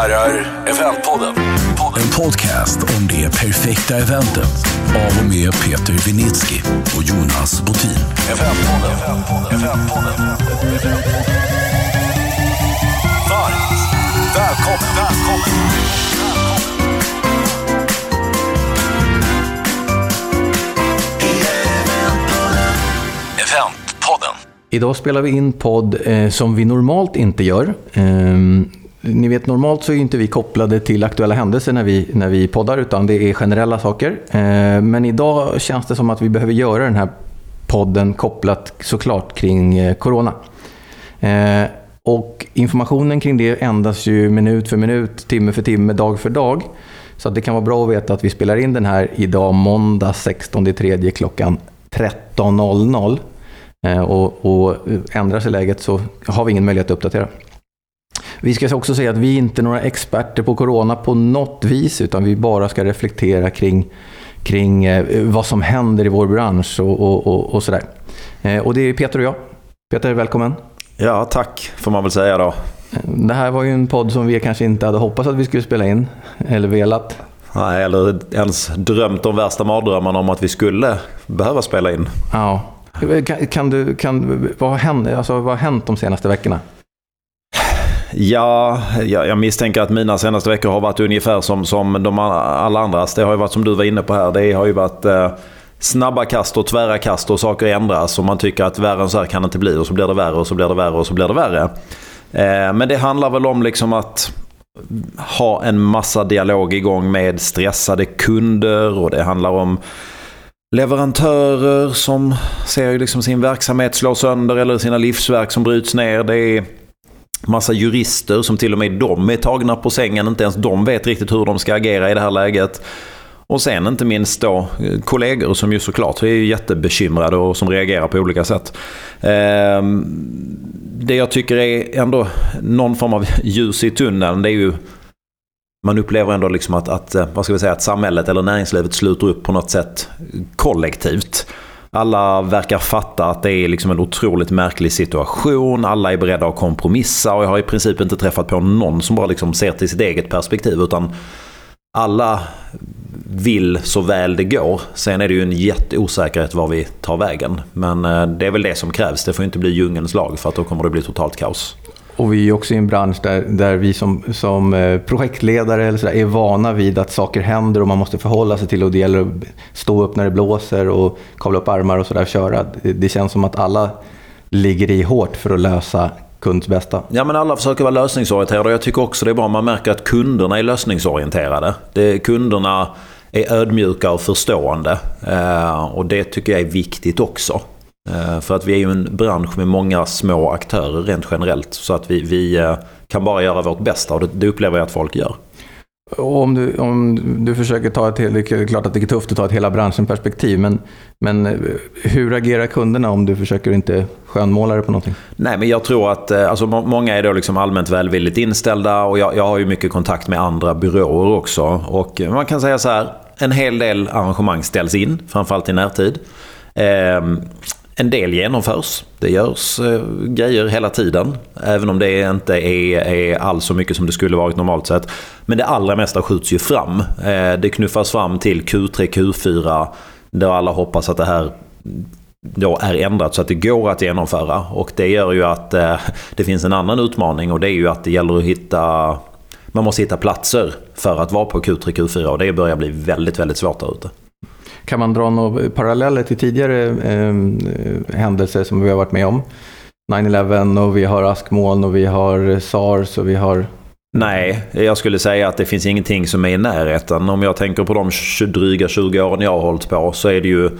herrar, Eventpodden. En podcast om det perfekta eventet av och med Peter Vinitsky och Jonas Botin. Eventpodden. Eventpodden. Eventpodden. Varmt välkommen. välkommen. Eventpodden. Idag spelar vi in podd eh, som vi normalt inte gör. Eh, ni vet, normalt så är inte vi kopplade till aktuella händelser när vi, när vi poddar, utan det är generella saker. Eh, men idag känns det som att vi behöver göra den här podden kopplat såklart kring eh, Corona. Eh, och informationen kring det ändras ju minut för minut, timme för timme, dag för dag. Så att det kan vara bra att veta att vi spelar in den här idag måndag 16 3 klockan 13.00. Eh, och, och eh, ändras i läget så har vi ingen möjlighet att uppdatera. Vi ska också säga att vi inte är några experter på corona på något vis, utan vi bara ska reflektera kring, kring eh, vad som händer i vår bransch och, och, och, och sådär. Eh, och det är Peter och jag. Peter, välkommen. Ja, tack får man väl säga då. Det här var ju en podd som vi kanske inte hade hoppats att vi skulle spela in, eller velat. Nej, eller ens drömt de värsta mardrömmarna om att vi skulle behöva spela in. Ja. Kan, kan du, kan, vad, hänt, alltså, vad har hänt de senaste veckorna? Ja, jag, jag misstänker att mina senaste veckor har varit ungefär som, som de alla andras. Det har ju varit som du var inne på här. Det har ju varit eh, snabba kast och tvära kast och saker ändras. Och man tycker att värre än så här kan det inte bli. Och så blir det värre och så blir det värre och så blir det värre. Eh, men det handlar väl om liksom att ha en massa dialog igång med stressade kunder och det handlar om leverantörer som ser liksom sin verksamhet slå sönder eller sina livsverk som bryts ner. Det är massa jurister som till och med de är tagna på sängen. Inte ens de vet riktigt hur de ska agera i det här läget. Och sen inte minst då eh, kollegor som ju såklart är jättebekymrade och som reagerar på olika sätt. Ehm, det jag tycker är ändå någon form av ljus i tunneln det är ju man upplever ändå liksom att, att, eh, vad ska vi säga, att samhället eller näringslivet sluter upp på något sätt kollektivt. Alla verkar fatta att det är liksom en otroligt märklig situation. Alla är beredda att kompromissa och jag har i princip inte träffat på någon som bara liksom ser till sitt eget perspektiv. Utan alla vill så väl det går. Sen är det ju en jätteosäkerhet var vi tar vägen. Men eh, det är väl det som krävs. Det får inte bli djungelns lag för att då kommer det bli totalt kaos. Och vi är också i en bransch där, där vi som, som eh, projektledare eller så där, är vana vid att saker händer och man måste förhålla sig till och det gäller att stå upp när det blåser och kavla upp armar och sådär köra. Det, känns som att alla ligger i hårt för att lösa kunds bästa. Ja, men alla försöker vara lösningsorienterade och jag tycker också det är bra om man märker att kunderna är lösningsorienterade. Det, kunderna är ödmjuka och förstående. Eh, och det tycker jag är viktigt också. Eh, för att vi är ju en bransch med många små aktörer rent generellt. Så att vi, vi eh, kan bara göra vårt bästa och det, det upplever jag att folk gör. Och om du, om du försöker ta ett, det är klart att det är tufft att ta ett hela branschen perspektiv, men, men eh, hur agerar kunderna om du försöker inte skönmåla det på någonting? Nej, men jag tror att alltså, många är då liksom allmänt välvilligt inställda och jag, jag har ju mycket kontakt med andra byråer också. Och man kan säga så här, en hel del arrangemang ställs in, framförallt i närtid. Eh, en del genomförs. Det görs eh, grejer hela tiden. Även om det inte är, är alls så mycket som det skulle varit normalt sett. Men det allra mesta skjuts ju fram. Eh, det knuffas fram till Q3, Q4. Där alla hoppas att det här då är ändrat så att det går att genomföra. Och det gör ju att eh, det finns en annan utmaning och det är ju att det gäller att hitta man måste hitta platser för att vara på Q3, Q4 och det börjar bli väldigt, väldigt svårt där ute. Kan man dra några paralleller till tidigare eh, händelser som vi har varit med om? 9-11 och vi har askmoln och vi har sars och vi har... Nej, jag skulle säga att det finns ingenting som är i närheten. Om jag tänker på de dryga 20 åren jag har hållit på så är det ju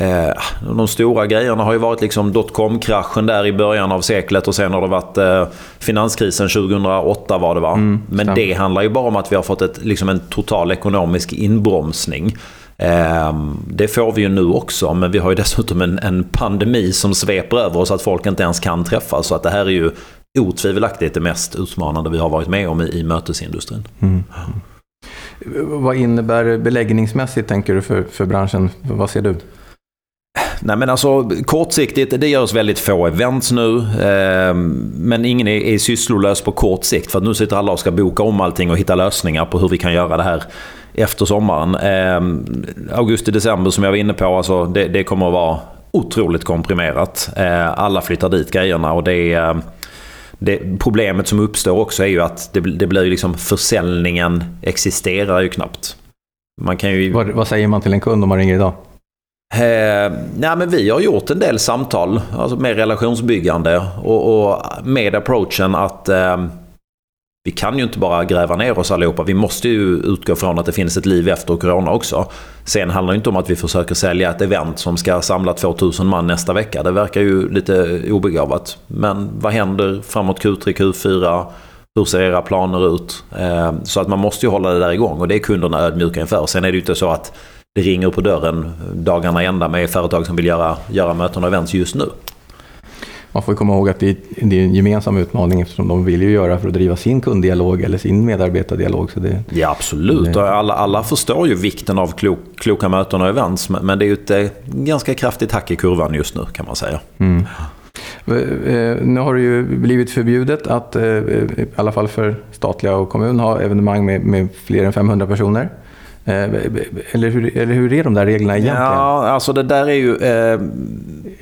Eh, de stora grejerna har ju varit liksom dotcom-kraschen där i början av seklet och sen har det varit eh, finanskrisen 2008 var det va? Mm, Men det handlar ju bara om att vi har fått ett, liksom en total ekonomisk inbromsning. Ehm, det får vi ju nu också, men vi har ju dessutom en, en pandemi som sveper över oss att folk inte ens kan träffas. Så att det här är ju otvivelaktigt det mest utmanande vi har varit med om i, i mötesindustrin. Mm. Vad innebär beläggningsmässigt tänker du för, för branschen? Vad ser du? Nej men alltså kortsiktigt, det görs väldigt få events nu. Eh, men ingen är, är sysslolös på kort sikt. För att nu sitter alla och ska boka om allting och hitta lösningar på hur vi kan göra det här efter sommaren. Eh, Augusti-december som jag var inne på, alltså, det, det kommer att vara otroligt komprimerat. Eh, alla flyttar dit grejerna och det är... Eh, det, problemet som uppstår också är ju att det, det blir liksom försäljningen existerar ju knappt. Man kan ju... vad, vad säger man till en kund om man ringer idag? Eh, nej, men vi har gjort en del samtal alltså med relationsbyggande och, och med approachen att eh, vi kan ju inte bara gräva ner oss allihopa. Vi måste ju utgå från att det finns ett liv efter corona också. Sen handlar det inte om att vi försöker sälja ett event som ska samla 2000 man nästa vecka. Det verkar ju lite obegåvat. Men vad händer framåt Q3, Q4? Hur ser era planer ut? Eh, så att man måste ju hålla det där igång och det är kunderna ödmjuka inför. Sen är det ju inte så att det ringer på dörren dagarna ända med företag som vill göra, göra möten och events just nu. Man får komma ihåg att det är en gemensam utmaning eftersom de vill ju göra för att driva sin kunddialog eller sin medarbetardialog. Så det, ja, absolut. Det... Alla, alla förstår ju vikten av klok, kloka möten och events. Men det är ju ett eh, ganska kraftigt hack i kurvan just nu kan man säga. Mm. Eh, nu har det ju blivit förbjudet att, eh, i alla fall för statliga och kommun, ha evenemang med, med fler än 500 personer. Eh, eller hur, eller hur är de där reglerna egentligen? Ja, alltså det där är ju... Eh,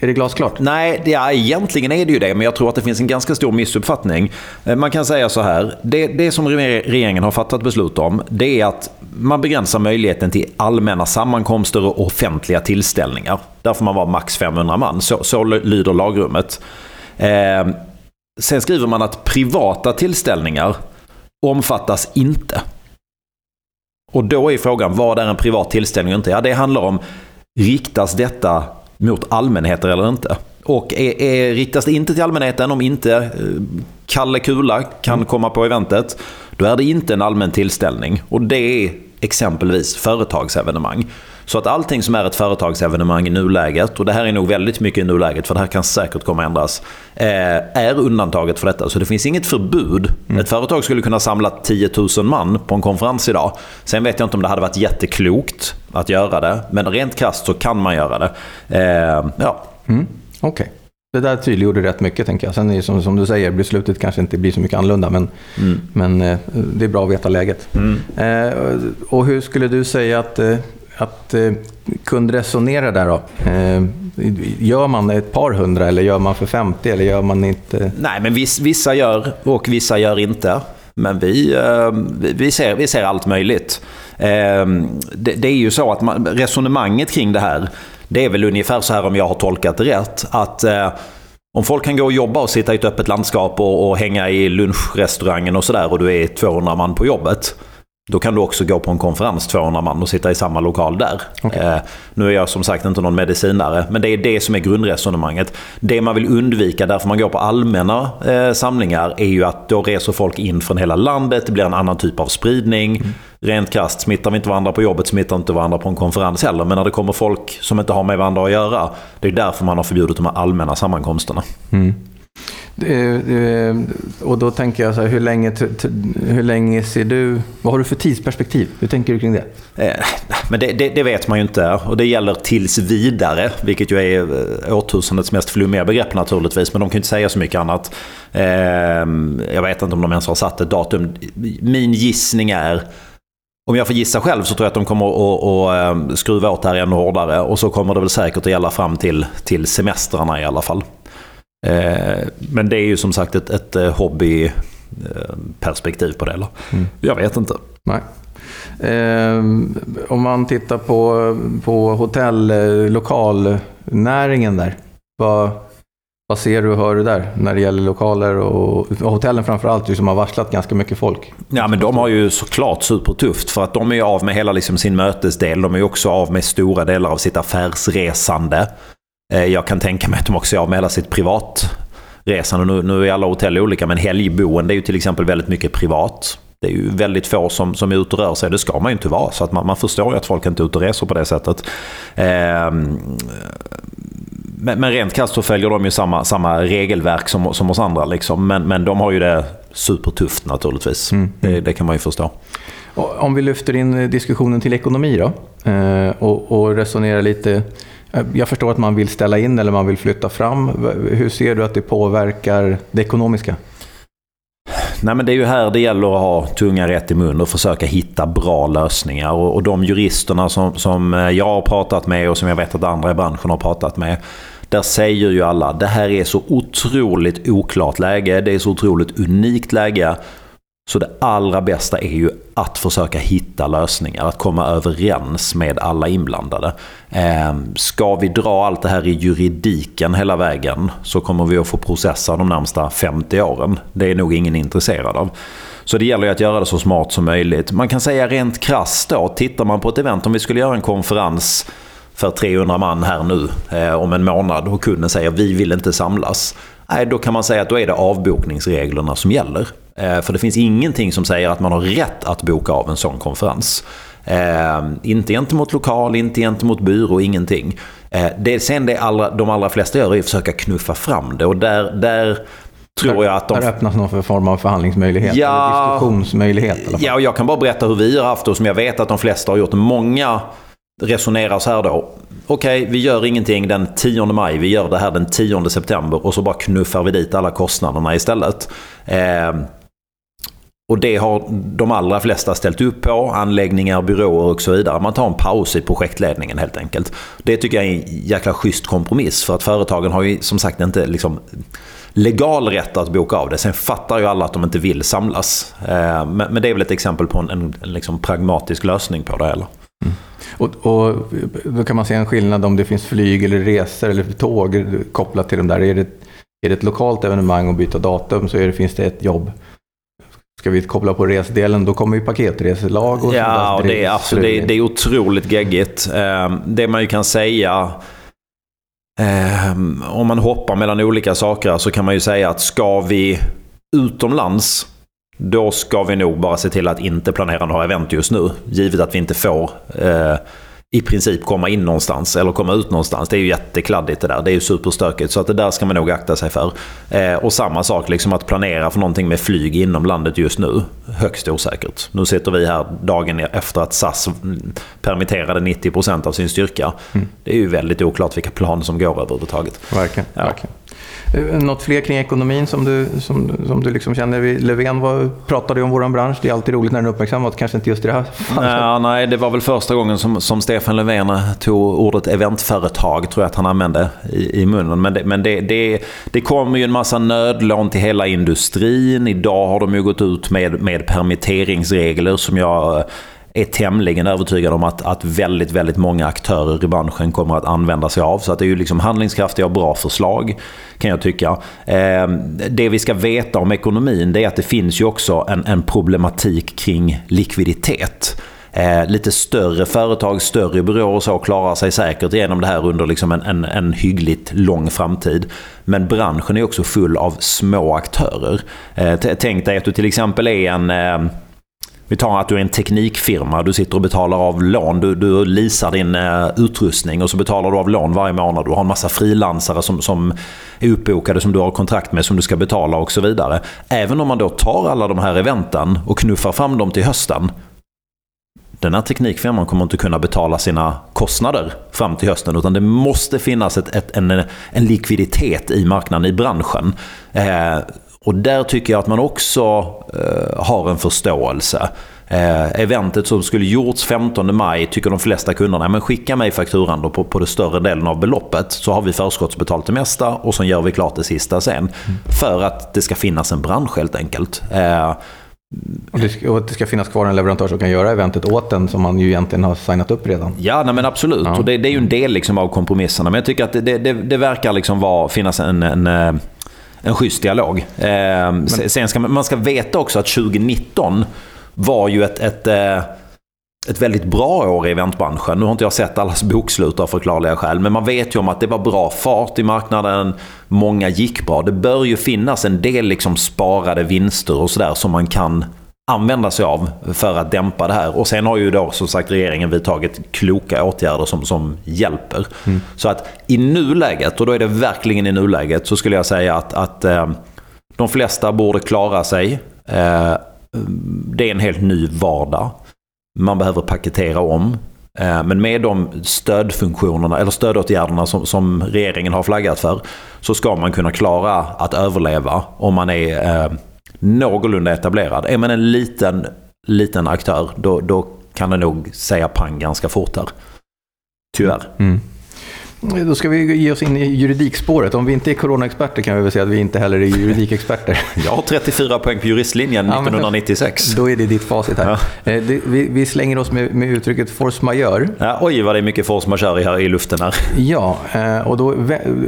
är det glasklart? Nej, ja, egentligen är det ju det. Men jag tror att det finns en ganska stor missuppfattning. Eh, man kan säga så här. Det, det som regeringen har fattat beslut om, det är att man begränsar möjligheten till allmänna sammankomster och offentliga tillställningar. Där får man vara max 500 man. Så, så lyder lagrummet. Eh, sen skriver man att privata tillställningar omfattas inte. Och då är frågan, vad är en privat tillställning och inte? Ja, det handlar om, riktas detta mot allmänheten eller inte? Och är, är, riktas det inte till allmänheten, om inte eh, Kalle Kula kan mm. komma på eventet, då är det inte en allmän tillställning. Och det är exempelvis företagsevenemang. Så att allting som är ett företagsevenemang i nuläget, och det här är nog väldigt mycket i nuläget för det här kan säkert komma att ändras, eh, är undantaget för detta. Så det finns inget förbud. Mm. Ett företag skulle kunna samla 10 000 man på en konferens idag. Sen vet jag inte om det hade varit jätteklokt att göra det, men rent krasst så kan man göra det. Eh, ja. Mm. Okej. Okay. Det där tydliggjorde rätt mycket tänker jag. Sen är som, som du säger, beslutet kanske inte blir så mycket annorlunda men, mm. men eh, det är bra att veta läget. Mm. Eh, och hur skulle du säga att eh, att eh, kundresonera där då? Eh, gör man ett par hundra eller gör man för 50 eller gör man inte? Nej, men viss, vissa gör och vissa gör inte. Men vi, eh, vi, ser, vi ser allt möjligt. Eh, det, det, är ju så att man, resonemanget kring det här, det är väl ungefär så här om jag har tolkat det rätt. Att eh, om folk kan gå och jobba och sitta i ett öppet landskap och, och hänga i lunchrestaurangen och sådär och du är 200 man på jobbet. Då kan du också gå på en konferens 200 man och sitta i samma lokal där. Okay. Eh, nu är jag som sagt inte någon medicinare, men det är det som är grundresonemanget. Det man vill undvika därför man går på allmänna eh, samlingar är ju att då reser folk in från hela landet, det blir en annan typ av spridning. Mm. Rent krasst, smittar vi inte varandra på jobbet smittar inte varandra på en konferens heller. Men när det kommer folk som inte har med varandra att göra, det är därför man har förbjudit de här allmänna sammankomsterna. Mm. Eh, eh, och då tänker jag så här, hur länge, hur länge ser du, vad har du för tidsperspektiv? Hur tänker du kring det? Eh, men det, det, det, vet man ju inte och det gäller tills vidare, vilket ju är årtusendets mest flummiga begrepp naturligtvis, men de kan ju inte säga så mycket annat. Jag vet inte om de ens har satt ett datum. Min gissning är om jag får gissa själv så tror jag att de kommer att, att skruva åt det här ännu hårdare. Och så kommer det väl säkert att gälla fram till, till semestrarna i alla fall. Eh, men det är ju som sagt ett, ett eh, hobbyperspektiv på det. Eller? Mm. Jag vet inte. Nej. Eh, om man tittar på, på hotell, lokalnäringen där. Vad, vad ser du och hör du där när det gäller lokaler och, och hotellen framförallt som har varslat ganska mycket folk? Ja, men de har ju såklart supertufft för att de är av med hela liksom sin mötesdel. De är också av med stora delar av sitt affärsresande. Eh, jag kan tänka mig att de också är av med hela sitt privatresande. Nu, nu är alla hotell olika, men helgboende är ju till exempel väldigt mycket privat. Det är ju väldigt få som, som är ute och rör sig. Det ska man ju inte vara. Så att man, man förstår ju att folk inte är ute och reser på det sättet. Eh, men, men rent krasst så följer de ju samma, samma regelverk som, som oss andra. Liksom. Men, men de har ju det supertufft naturligtvis. Mm. Det, det, kan man ju förstå. Om vi lyfter in diskussionen till ekonomi då. Eh, och, och resonerar lite Eh, jag förstår att man vill ställa in eller man vill flytta fram. Hur ser du att det påverkar det ekonomiska? Nej, men det är ju här det gäller att ha tunga rätt i mun och försöka hitta bra lösningar. Och, och de juristerna som, som eh, jag har pratat med och som jag vet att andra i branschen har pratat med. Där säger ju alla det här är så otroligt oklart läge. Det är så otroligt unikt läge. Så det allra bästa är ju att försöka hitta lösningar, att komma överens med alla inblandade. Ehm, ska vi dra allt det här i juridiken hela vägen så kommer vi att få processa de närmsta 50 åren. Det är nog ingen intresserad av. Så det gäller ju att göra det så smart som möjligt. Man kan säga rent krasst då, tittar man på ett event, om vi skulle göra en konferens för 300 man här nu eh, om en månad och kunden säger vi vill inte samlas. Nej, då kan man säga att då är det avbokningsreglerna som gäller. Eh, för det finns ingenting som säger att man har rätt att boka av en sån konferens. Eh, inte gentemot lokal, inte gentemot byrå, ingenting. Eh, det sen det allra, de allra flesta gör är att försöka knuffa fram det och där, där tror jag att de... Där öppnas någon form av förhandlingsmöjlighet, ja, eller diskussionsmöjlighet. I alla fall. Ja, och jag kan bara berätta hur vi har haft och som jag vet att de flesta har gjort. Många resonerar så här då. Okej, okay, vi gör ingenting den 10 maj, vi gör det här den 10 september och så bara knuffar vi dit alla kostnaderna istället. Eh, och det har de allra flesta ställt upp på, anläggningar, byråer och så vidare. Man tar en paus i projektledningen helt enkelt. Det tycker jag är en jäkla schysst kompromiss för att företagen har ju som sagt inte liksom legal rätt att boka av det. Sen fattar ju alla att de inte vill samlas. Eh, men det är väl ett exempel på en, en, en liksom pragmatisk lösning på det hela. Mm. Och, och, då kan man se en skillnad om det finns flyg eller resor eller tåg kopplat till de där. Är det, är det ett lokalt evenemang och byta datum så är det, finns det ett jobb Ska vi koppla på resdelen, då kommer ju paketreselag och Ja, och det, är, alltså, det, är, det är otroligt geggigt. Ehm, det man ju kan säga, ehm, om man hoppar mellan olika saker, så kan man ju säga att ska vi utomlands, då ska vi nog bara se till att inte planera några event just nu. Givet att vi inte får eh, i princip komma in någonstans eller komma ut någonstans. Det är ju jättekladdigt det där. Det är ju superstökigt. Så att det där ska man nog akta sig för. Eh, och samma sak, liksom att planera för någonting med flyg inom landet just nu. Högst osäkert. Nu sitter vi här dagen efter att SAS permitterade 90% av sin styrka. Mm. Det är ju väldigt oklart vilka planer som går överhuvudtaget. Verkligen. Ja. verkligen. Eh, något fler kring ekonomin som du, som, som du liksom känner? Löfven var, pratade ju om vår bransch. Det är alltid roligt när den uppmärksammas. Kanske inte just i det här fallet. Nej, nej, det var väl första gången som, som Stefan Löfven tog ordet eventföretag, tror jag att han använde i, i munnen. Men, det, men det, det, det kommer ju en massa nödlån till hela industrin. Idag har de ju gått ut med, med permitteringsregler som jag är tämligen övertygad om att, att väldigt, väldigt många aktörer i branschen kommer att använda sig av. Så att det är ju liksom handlingskraftiga och bra förslag kan jag tycka. Eh, det vi ska veta om ekonomin det är att det finns ju också en, en problematik kring likviditet. Eh, lite större företag, större byråer och så klarar sig säkert igenom det här under liksom en, en, en hyggligt lång framtid. Men branschen är också full av små aktörer. Eh, tänk dig att du till exempel är en eh, vi tar att du är en teknikfirma, du sitter och betalar av lån. Du, du leasar din eh, utrustning och så betalar du av lån varje månad. Du har en massa frilansare som, som är uppbokade som du har kontrakt med som du ska betala och så vidare. Även om man då tar alla de här eventen och knuffar fram dem till hösten. Den här teknikfirman kommer inte kunna betala sina kostnader fram till hösten utan det måste finnas ett, ett, en, en likviditet i marknaden, i branschen. Eh, och där tycker jag att man också eh, har en förståelse. Eh, eventet som skulle gjorts 15 maj tycker de flesta kunderna, men skicka mig fakturan då på, på det större delen av beloppet så har vi förskottsbetalt det mesta och så gör vi klart det sista sen. Mm. För att det ska finnas en bransch helt enkelt. Eh, och det, ska, och det ska finnas kvar en leverantör som kan göra eventet åt den som man ju egentligen har signat upp redan. Ja, nej, men absolut. Ja. Och det, det, är ju en del liksom av kompromisserna. Men jag tycker att det, det, det verkar liksom vara, finnas en, en eh, en schysst dialog. Eh, Men... Sen ska man, man ska veta också att 2019 var ju ett, ett, eh, ett väldigt bra år i eventbranschen. Nu har inte jag sett allas bokslut av förklarliga skäl, men man vet ju om att det var bra fart i marknaden. Många gick bra. Det bör ju finnas en del liksom sparade vinster och sådär som man kan använda sig av för att dämpa det här. Och sen har ju då som sagt regeringen vidtagit kloka åtgärder som, som hjälper. Mm. Så att i nuläget, och då är det verkligen i nuläget, så skulle jag säga att, att eh, de flesta borde klara sig. Eh, det är en helt ny vardag. Man behöver paketera om. Eh, men med de stödfunktionerna, eller stödåtgärderna som, som regeringen har flaggat för, så ska man kunna klara att överleva om man är någorlunda etablerad. Är man en liten, liten aktör, då, då kan det nog säga pang ganska fort här. Tyvärr. Mm. Då ska vi ge oss in i juridikspåret. Om vi inte är coronaexperter kan vi väl säga att vi inte heller är juridikexperter. Jag har 34 poäng på juristlinjen 1996. då är det ditt facit här. Ja. Eh, vi, vi, slänger oss med, med uttrycket force majeure. Ja, oj, vad det är mycket force majeure här i luften här. Ja, eh, och då,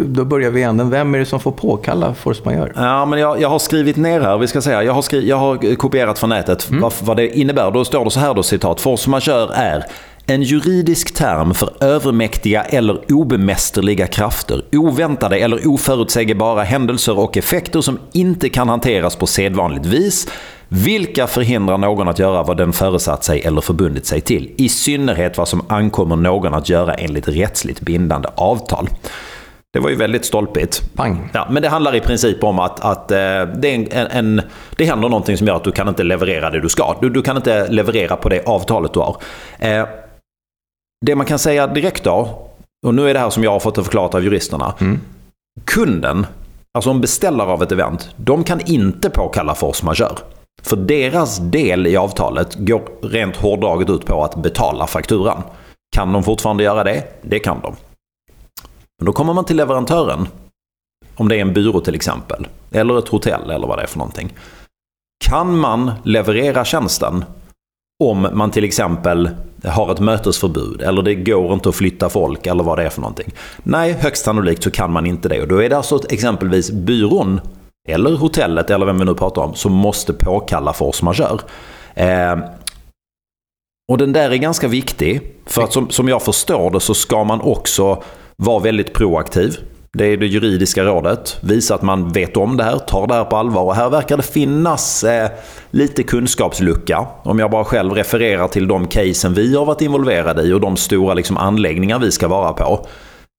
då börjar vi änden. Vem är det som får påkalla force majeure? Ja, men jag, jag har skrivit ner här, vi ska säga. Jag har, skrivit, jag har kopierat från nätet mm. vad, vad det innebär. Då står det så här då, citat. Force majeure är en juridisk term för övermäktiga eller obemästerliga krafter, oväntade eller oförutsägbara händelser och effekter som inte kan hanteras på sedvanligt vis, vilka förhindrar någon att göra vad den föresatt sig eller förbundit sig till, i synnerhet vad som ankommer någon att göra enligt rättsligt bindande avtal. Det var ju väldigt stolpigt. Pang. Ja, men det handlar i princip om att, att eh, det, är en, en, det händer någonting som gör att du kan inte leverera det du ska. Du, du kan inte leverera på det avtalet du har. Eh, det man kan säga direkt då, och nu är det här som jag har fått det förklarat av juristerna. Mm. Kunden, alltså en beställare av ett event, de kan inte påkalla force majeure. För deras del i avtalet går rent hårdraget ut på att betala fakturan. Kan de fortfarande göra det? Det kan de. Men då kommer man till leverantören. Om det är en byrå till exempel. Eller ett hotell eller vad det är för någonting. Kan man leverera tjänsten om man till exempel har ett mötesförbud eller det går inte att flytta folk eller vad det är för någonting. Nej, högst sannolikt så kan man inte det. Och då är det alltså exempelvis byrån eller hotellet eller vem vi nu pratar om som måste påkalla force majeure. Eh, och den där är ganska viktig. För att som, som jag förstår det så ska man också vara väldigt proaktiv. Det är det juridiska rådet. Visa att man vet om det här, tar det här på allvar. Och här verkar det finnas eh, lite kunskapslucka. Om jag bara själv refererar till de casen vi har varit involverade i och de stora liksom, anläggningar vi ska vara på.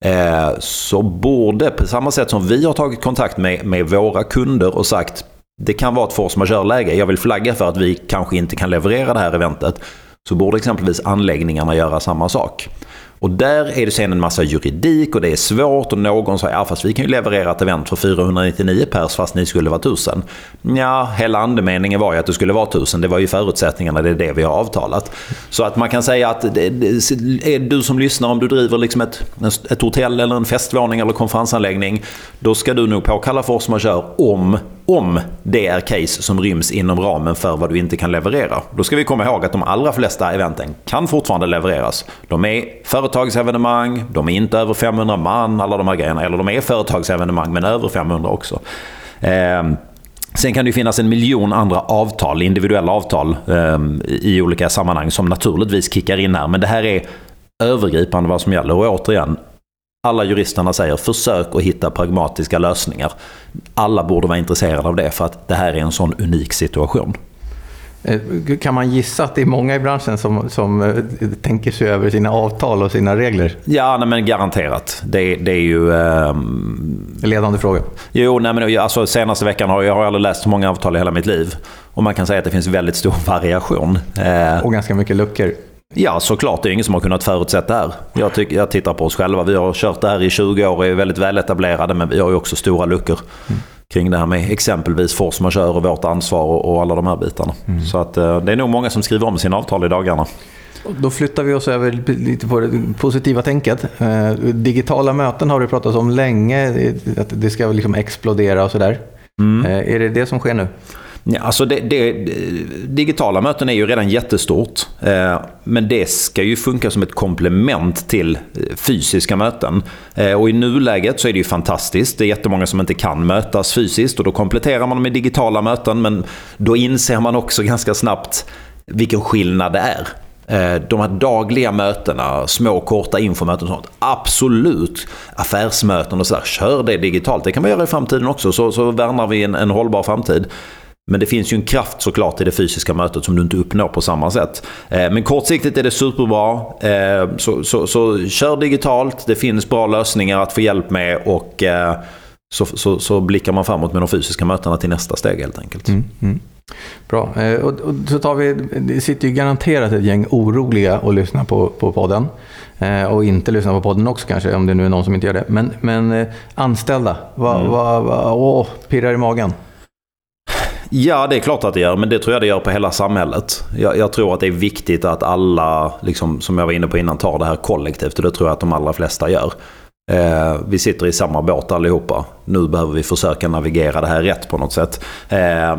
Eh, så borde, på samma sätt som vi har tagit kontakt med, med våra kunder och sagt det kan vara ett force majeure-läge. Jag vill flagga för att vi kanske inte kan leverera det här eventet. Så borde exempelvis anläggningarna göra samma sak. Och där är det sen en massa juridik och det är svårt och någon säger ja fast vi kan ju leverera ett event för 499 pers fast ni skulle vara 1000. Ja, hela andemeningen var ju att det skulle vara 1000. Det var ju förutsättningarna, det är det vi har avtalat. Så att man kan säga att det, det, är du som lyssnar, om du driver liksom ett, ett hotell eller en festvåning eller konferensanläggning, då ska du nog påkalla force majeure om om det är case som ryms inom ramen för vad du inte kan leverera. Då ska vi komma ihåg att de allra flesta eventen kan fortfarande levereras. De är företagsevenemang, de är inte över 500 man, alla de här grejerna. Eller de är företagsevenemang, men över 500 också. Eh, Sen kan det finnas en miljon andra avtal, individuella avtal eh, i olika sammanhang som naturligtvis kickar in här. Men det här är övergripande vad som gäller. Och återigen, alla juristerna säger försök att hitta pragmatiska lösningar. Alla borde vara intresserade av det för att det här är en sån unik situation. Eh, kan man gissa att det är många i branschen som, som eh, tänker sig över sina avtal och sina regler? Ja, nej, men garanterat. Det, det är ju... Um... Ledande fråga. Jo, nej, men alltså, senaste veckan har jag, jag har aldrig läst så många avtal i hela mitt liv. Och man kan säga att det finns väldigt stor variation. Eh, och ganska mycket luckor. Ja, såklart. Det är ingen som har kunnat förutsätta det här. Jag, tycker, jag tittar på oss själva. Vi har kört det här i 20 år och är väldigt väletablerade, men vi har ju också stora luckor. Mm kring det här med exempelvis force majeure och vårt ansvar och, och alla de här bitarna. Mm. Så att, eh, det är nog många som skriver om sina avtal i dagarna. Då flyttar vi oss över lite på det positiva tänket. Eh, digitala möten har du pratat om länge, att det ska liksom explodera och sådär. Mm. Eh, är det det som sker nu? Ja, alltså det, det, digitala möten är ju redan jättestort. Eh, men det ska ju funka som ett komplement till eh, fysiska möten. Eh, och i nuläget så är det ju fantastiskt. Det är jättemånga som inte kan mötas fysiskt och då kompletterar man med digitala möten. Men då inser man också ganska snabbt vilken skillnad det är. Eh, de här dagliga mötena, små korta infomöten och sånt. Absolut. Affärsmöten och sådär. Kör det digitalt. Det kan man göra i framtiden också. Så, så värnar vi en, en hållbar framtid. Men det finns ju en kraft såklart i det fysiska mötet som du inte uppnår på samma sätt. Eh, men kortsiktigt är det superbra. Eh, så, så, så kör digitalt. Det finns bra lösningar att få hjälp med och eh, så, så, så blickar man framåt med de fysiska mötena till nästa steg helt enkelt. Mm, mm. Bra. Och, och, så tar vi, det sitter ju garanterat ett gäng oroliga och lyssnar på, på podden. Eh, och inte lyssnar på podden också kanske, om det nu är någon som inte gör det. Men, men anställda, vad mm. va, va, åh, pirrar i magen? Ja, det är klart att det gör, men det tror jag det gör på hela samhället. Jag, jag tror att det är viktigt att alla, liksom, som jag var inne på innan, tar det här kollektivt. Och det tror jag att de allra flesta gör. Eh, vi sitter i samma båt allihopa. Nu behöver vi försöka navigera det här rätt på något sätt. Eh,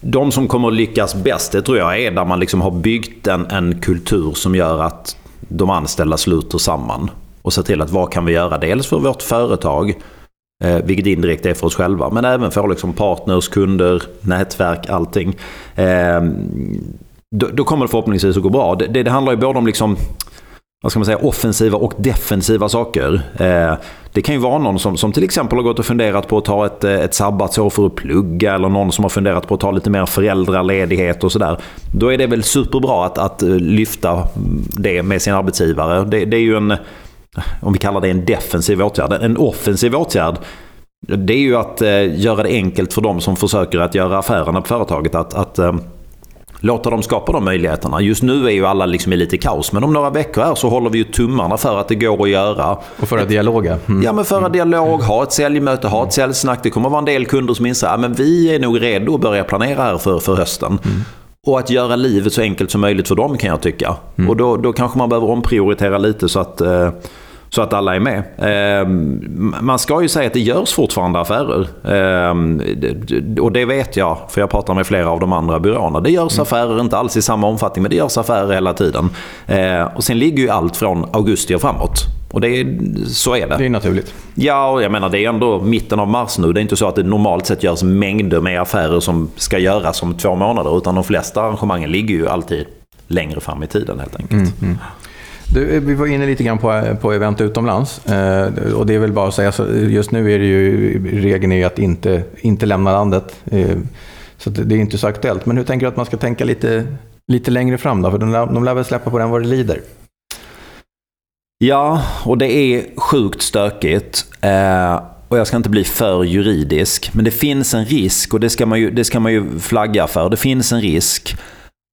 de som kommer att lyckas bäst, det tror jag är där man liksom har byggt en, en kultur som gör att de anställda sluter samman. Och ser till att vad kan vi göra? Dels för vårt företag, eh, vilket indirekt är för oss själva, men även för liksom partners, kunder, nätverk, allting. Eh, då, då, kommer det förhoppningsvis att gå bra. Det, det, det handlar ju både om liksom vad ska man säga, offensiva och defensiva saker. Eh, det kan ju vara någon som, som till exempel har gått och funderat på att ta ett, eh, ett sabbatsår för att plugga eller någon som har funderat på att ta lite mer föräldraledighet och sådär. Då är det väl superbra att, att eh, lyfta det med sin arbetsgivare. Det, det är ju en, om vi kallar det en defensiv åtgärd. En offensiv åtgärd det är ju att göra det enkelt för de som försöker att göra affärerna på företaget. Att, att låta dem skapa de möjligheterna. Just nu är ju alla liksom i lite kaos, men om några veckor här så håller vi ju tummarna för att det går att göra. Och föra dialog, mm. Ja, men föra mm. dialog, ha ett säljmöte, ha ett säljsnack. Det kommer att vara en del kunder som inser att vi är nog redo att börja planera här för, för hösten. Mm. Och att göra livet så enkelt som möjligt för dem kan jag tycka. Mm. Och då, då kanske man behöver omprioritera lite så att eh, så att alla är med. Ehm, man ska ju säga att det görs fortfarande affärer. Ehm, och det vet jag, för jag pratar med flera av de andra byråerna. Det görs mm. affärer, inte alls i samma omfattning, men det görs affärer hela tiden. Ehm, och sen ligger ju allt från augusti och framåt. Och det så är det. Det är naturligt. Ja, och jag menar det är ändå mitten av mars nu. Det är inte så att det normalt sett görs mängder med affärer som ska göras om två månader. Utan de flesta arrangemangen ligger ju alltid längre fram i tiden helt enkelt. Mm, mm. Du, vi var inne lite grann på, på event utomlands. Eh, och det är väl bara att säga, så just nu är det ju regeln är att inte, inte lämna landet. Eh, så det är inte så aktuellt. Men hur tänker du att man ska tänka lite, lite längre fram då? För de, de lär väl släppa på den vad det lider? Ja, och det är sjukt stökigt. Eh, och jag ska inte bli för juridisk. Men det finns en risk, och det ska man ju, det ska man ju flagga för. Det finns en risk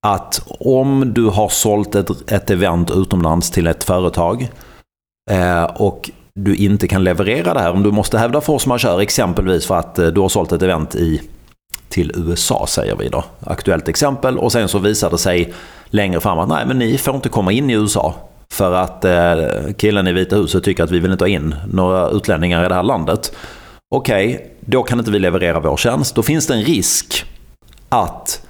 att om du har sålt ett, ett event utomlands till ett företag eh, och du inte kan leverera det här, om du måste hävda force majeure exempelvis för att eh, du har sålt ett event i, till USA säger vi då, aktuellt exempel, och sen så visar det sig längre fram att nej men ni får inte komma in i USA för att eh, killen i Vita huset tycker att vi vill inte ha in några utlänningar i det här landet. Okej, okay, då kan inte vi leverera vår tjänst. Då finns det en risk att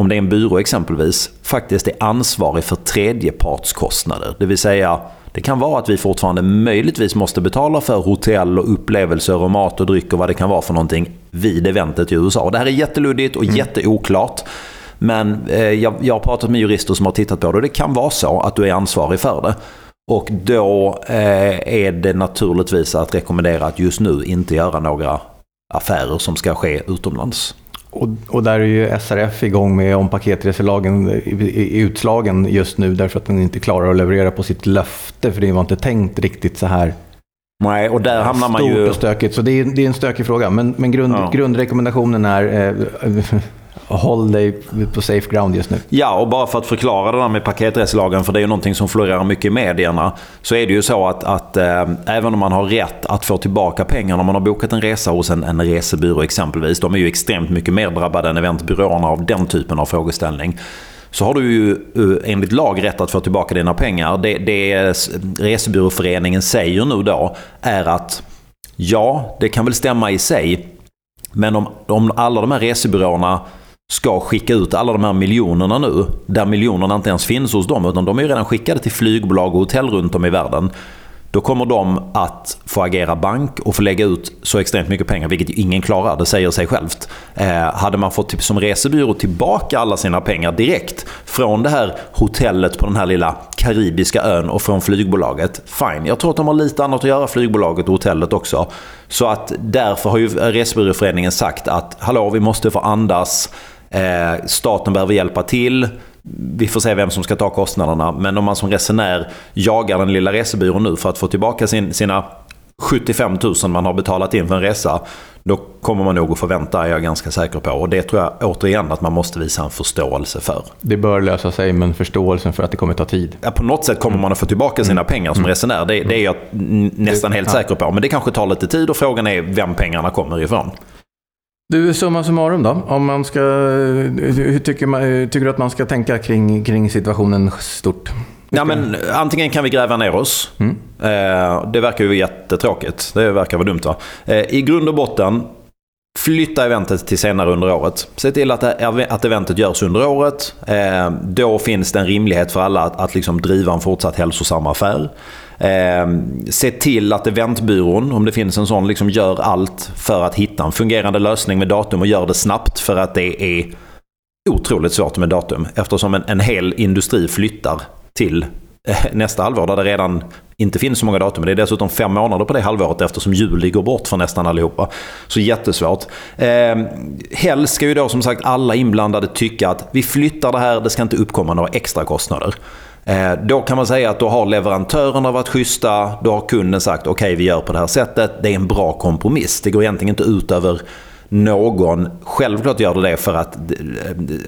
om det är en byrå exempelvis, faktiskt är ansvarig för tredjepartskostnader. Det vill säga, det kan vara att vi fortfarande möjligtvis måste betala för hotell och upplevelser och mat och dryck och vad det kan vara för någonting vid eventet i USA. Och det här är jätteluddigt och mm. jätteoklart. Men eh, jag, jag har pratat med jurister som har tittat på det och det kan vara så att du är ansvarig för det. Och då eh, är det naturligtvis att rekommendera att just nu inte göra några affärer som ska ske utomlands. Och, och, där är ju SRF igång med om paketreselagen i utslagen just nu därför att den inte klarar att leverera på sitt löfte för det var inte tänkt riktigt så här Nej, och där hamnar man ju... och stökigt. Så det är, det är en stökig fråga. Men, men grund, ja. grundrekommendationen är eh, håll dig på safe ground just nu. Ja, och bara för att förklara det där med paketreselagen, för det är ju någonting som florerar mycket i medierna. Så är det ju så att, att äh, även om man har rätt att få tillbaka pengarna om man har bokat en resa hos en, en resebyrå exempelvis. De är ju extremt mycket mer drabbade än eventbyråerna av den typen av frågeställning så har du ju eh, enligt lag rätt att få tillbaka dina pengar. Det, det Resebyråföreningen säger nu då är att ja, det kan väl stämma i sig. Men om, om alla de här resebyråerna ska skicka ut alla de här miljonerna nu, där miljonerna inte ens finns hos dem, utan de är ju redan skickade till flygbolag och hotell runt om i världen. Då kommer de att få agera bank och få lägga ut så extremt mycket pengar, vilket ingen klarar. Det säger sig självt. Eh, hade man fått typ, som resebyrå tillbaka alla sina pengar direkt från det här hotellet på den här lilla karibiska ön och från flygbolaget, fine. Jag tror att de har lite annat att göra, flygbolaget och hotellet också. Så att därför har ju Resebyråföreningen sagt att hallå, vi måste få andas. Eh, staten behöver hjälpa till. Vi får se vem som ska ta kostnaderna. Men om man som resenär jagar den lilla resebyrån nu för att få tillbaka sin, sina 75 000 man har betalat in för en resa, då kommer man nog att förvänta, är jag ganska säker på. Och det tror jag återigen att man måste visa en förståelse för. Det bör lösa sig, men förståelsen för att det kommer ta tid. Ja, på något sätt kommer man att få tillbaka sina pengar som resenär. Det, det är jag nästan helt säker på. Men det kanske tar lite tid och frågan är vem pengarna kommer ifrån. Du, summa summarum då. Om man ska, hur tycker, man, tycker du att man ska tänka kring, kring situationen stort? Ja, men, antingen kan vi gräva ner oss. Mm. Eh, det verkar ju jättetråkigt. Det verkar vara dumt va? Eh, I grund och botten, flytta eventet till senare under året. Se till att, att eventet görs under året. Eh, då finns det en rimlighet för alla att, att liksom driva en fortsatt hälsosam affär. Eh, se till att eventbyrån, om det finns en sån, liksom gör allt för att hitta en fungerande lösning med datum och gör det snabbt för att det är otroligt svårt med datum eftersom en, en hel industri flyttar till eh, nästa halvår där det redan inte finns så många datum. Det är dessutom fem månader på det halvåret eftersom juli går bort för nästan allihopa. Så jättesvårt. Eh, helst ska ju då som sagt alla inblandade tycka att vi flyttar det här, det ska inte uppkomma några extra kostnader. Eh, då kan man säga att då har leverantörerna varit schyssta, då har kunden sagt okej okay, vi gör på det här sättet. Det är en bra kompromiss. Det går egentligen inte ut över någon. Självklart gör det det för att eh,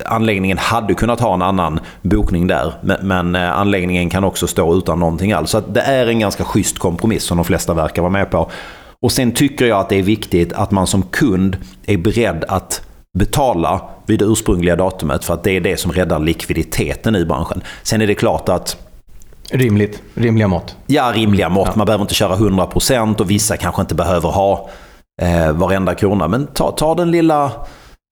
anläggningen hade kunnat ha en annan bokning där. Men eh, anläggningen kan också stå utan någonting alls. Så det är en ganska schysst kompromiss som de flesta verkar vara med på. Och sen tycker jag att det är viktigt att man som kund är beredd att betala vid det ursprungliga datumet för att det är det som räddar likviditeten i branschen. Sen är det klart att Rimligt. Rimliga mått. Ja, rimliga mått. Ja. Man behöver inte köra 100% och vissa kanske inte behöver ha eh, varenda krona. Men ta, ta den lilla,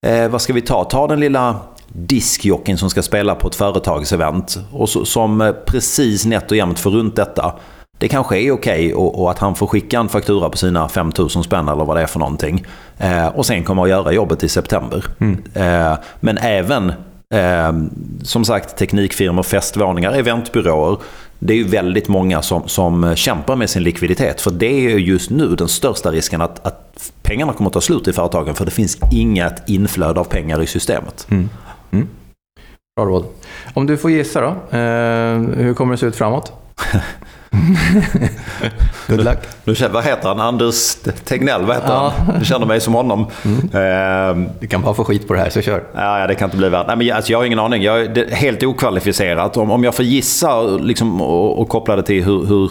eh, vad ska vi ta? Ta den lilla diskjocken som ska spela på ett företagsevent och så, som eh, precis nätt och jämnt får runt detta. Det kanske är okej och, och, att han får skicka en faktura på sina 5000 spänn eller vad det är för någonting. Eh, och sen kommer att göra jobbet i september. Mm. Eh, men även Eh, som sagt, teknikfirmor, festvåningar, eventbyråer. Det är ju väldigt många som, som kämpar med sin likviditet. För det är just nu den största risken att, att pengarna kommer att ta slut i företagen. För det finns inget inflöde av pengar i systemet. Mm. Mm. Bra råd. Om du får gissa då, eh, hur kommer det se ut framåt? Good luck. Nu, nu, vad heter han? Anders Tegnell, vad heter ja. han? Du känner mig som honom. Mm. Uh, du kan bara få skit på det här, så kör. Ja, det kan inte bli värt. Nej, men alltså, jag har ingen aning. Jag är helt okvalificerat. Om, om jag får gissa liksom, och, och koppla det till hur, hur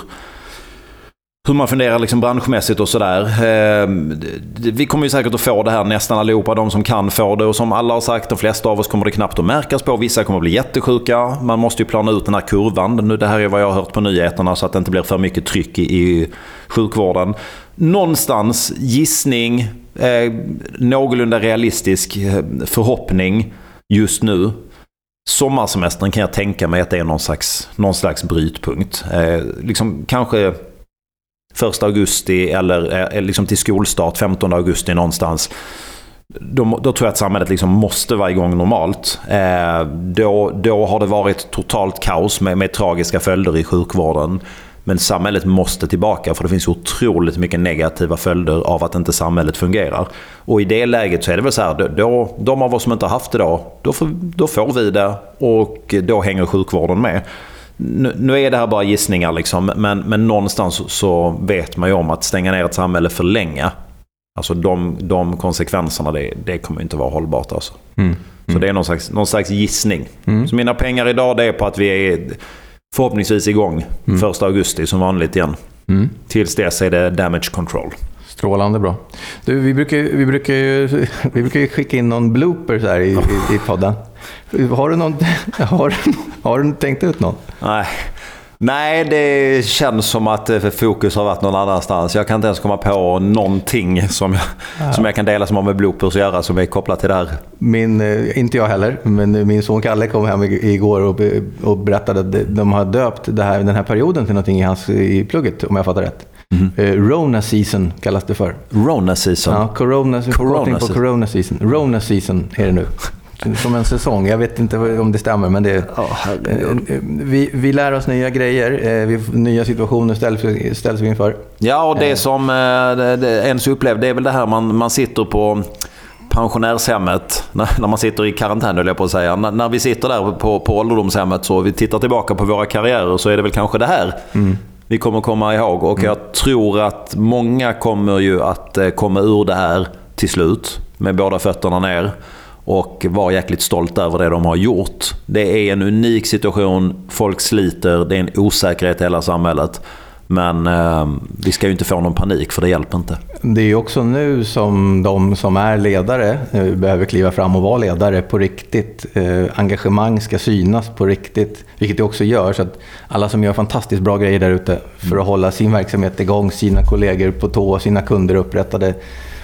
hur man funderar liksom branschmässigt och sådär. Ehm, vi kommer ju säkert att få det här nästan allihopa, de som kan få det. Och som alla har sagt, de flesta av oss kommer det knappt att märkas på. Vissa kommer att bli jättesjuka. Man måste ju plana ut den här kurvan. Nu, det här är vad jag har hört på nyheterna så att det inte blir för mycket tryck i, i sjukvården. Någonstans gissning, eh, någorlunda realistisk eh, förhoppning just nu. Sommarsemestern kan jag tänka mig att det är någon slags, någon slags brytpunkt. Eh, liksom kanske 1 augusti eller eh, eh, liksom till skolstart 15 augusti någonstans. Då, då, tror jag att samhället liksom måste vara igång normalt. Eh, då, då har det varit totalt kaos med, med tragiska följder i sjukvården. Men samhället måste tillbaka för det finns otroligt mycket negativa följder av att inte samhället fungerar. Och i det läget så är det väl så här, då, de av oss som inte har haft det då, då får, då får vi det och då hänger sjukvården med nu, nu, är det här bara gissningar, liksom, men, men någonstans så vet man ju om att stänga ner ett samhälle för länge. Alltså de, de konsekvenserna, det, det kommer inte vara hållbart. Alltså. Mm. Så mm. det är någon slags, någon slags gissning. Mm. Så mina pengar idag det är på att vi är förhoppningsvis igång mm. 1 augusti som vanligt igen. Mm. Tills dess är det damage control. Strålande bra. Du, vi, brukar, vi, brukar ju, vi brukar skicka in någon blooper så här i, i, i podden. Har du, någon, har, har du tänkt ut någon? Nej. Nej, det känns som att eh, fokus har varit någon annanstans. Jag kan inte ens komma på någonting som jag, ja. som jag kan dela som har med bloopers att göra som är kopplat till det här. Min, eh, inte jag heller, men min son Kalle kom hem igår och, och berättade att de har döpt det här, den här perioden till någonting i, hans, i plugget, om jag fattar rätt. Mm. Rona season kallas det för. Rona season? Ja, corona, corona, på corona season. Rona season är det nu. Som en säsong. Jag vet inte om det stämmer, men det, oh, vi, vi lär oss nya grejer. Vi, nya situationer ställs, ställs vi inför. Ja, och det som ens upplevde, det är väl det här man, man sitter på pensionärshemmet, när, man sitter i karantän höll jag på att säga. När, när, vi sitter där på, på ålderdomshemmet så vi tittar tillbaka på våra karriärer så är det väl kanske det här mm vi kommer komma ihåg. Och jag tror att många kommer ju att eh, komma ur det här till slut med båda fötterna ner och vara jäkligt stolt över det de har gjort. Det är en unik situation, folk sliter, det är en osäkerhet i hela samhället. Men eh, vi ska ju inte få någon panik för det hjälper inte. Det är också nu som de som är ledare eh, behöver kliva fram och vara ledare på riktigt. Eh, engagemang ska synas på riktigt, vilket det också gör. Så att alla som gör fantastiskt bra grejer där ute för att hålla sin verksamhet igång, sina kollegor på tå, sina kunder upprättade.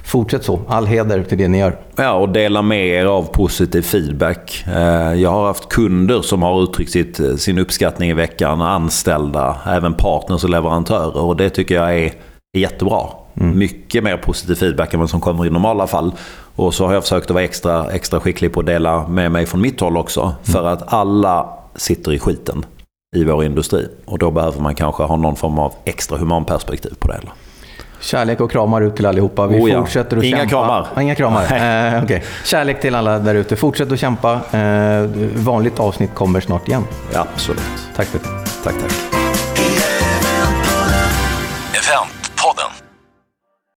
Fortsätt så. All heder till det ni gör. Ja, och dela med er av positiv feedback. Eh, jag har haft kunder som har uttryckt sitt, sin uppskattning i veckan, anställda, även partners och leverantörer. Och det tycker jag är jättebra. Mm. Mycket mer positiv feedback än vad som kommer i normala fall. Och så har jag försökt att vara extra, extra skicklig på att dela med mig från mitt håll också. Mm. För att alla sitter i skiten i vår industri. Och då behöver man kanske ha någon form av extra humanperspektiv på det hela. Kärlek och kramar ut till allihopa. Vi oh ja. fortsätter att Inga kämpa. kramar. Ah, inga kramar. Eh, okay. Kärlek till alla där ute. Fortsätt att kämpa. Eh, vanligt avsnitt kommer snart igen. Ja, absolut. Tack för det. Tack, tack.